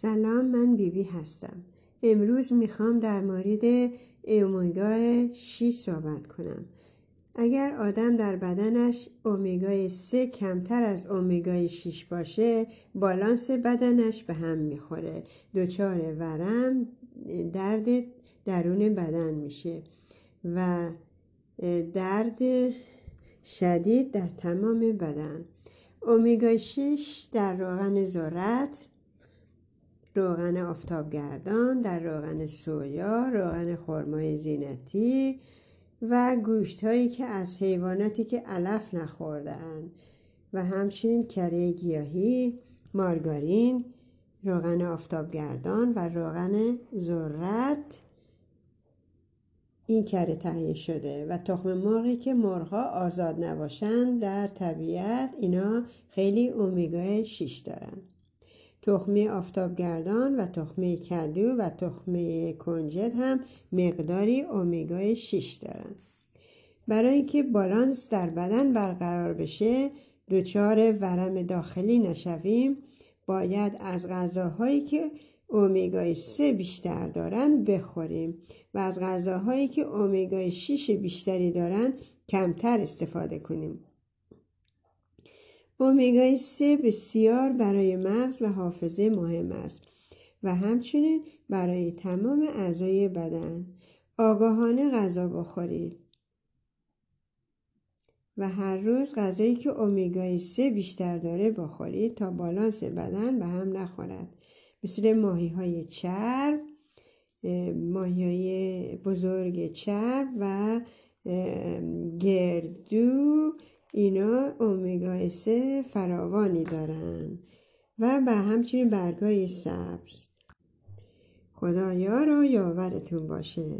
سلام من بیبی بی هستم. امروز می‌خوام در مورد اومگا 6 صحبت کنم. اگر آدم در بدنش اومگای 3 کمتر از اومگای 6 باشه بالانس بدنش به هم می‌خوره. دچار ورم درد درون بدن میشه و درد شدید در تمام بدن. اومگا 6 در روغن ذرت روغن آفتابگردان در روغن سویا روغن خرمای زینتی و گوشت هایی که از حیواناتی که علف نخوردن و همچنین کره گیاهی مارگارین روغن آفتابگردان و روغن ذرت. این کره تهیه شده و تخم مرغی که مرغها آزاد نباشند در طبیعت اینا خیلی اومیگا 6 دارن. تخمه آفتابگردان و تخمه کدو و تخمه کنجد هم مقداری اومیگا 6 دارن. برای اینکه بالانس در بدن برقرار بشه دچار ورم داخلی نشویم باید از غذاهایی که اومیگای 3 بیشتر دارن بخوریم و از غذاهایی که اومیگای 6 بیشتری دارن کمتر استفاده کنیم. اومیگای 3 بسیار برای مغز و حافظه مهم است و همچنین برای تمام اعضای بدن. آگاهانه غذا بخورید. و هر روز غذایی که اومیگای 3 بیشتر داره بخورید تا بالانس بدن به هم نخورد. مثل ماهی های چرب ماهی های بزرگ چرب و گردو اینا اومگا 3 فراوانی دارن و به همچنین برگای سبز. خدایا رو یاورتون باشه.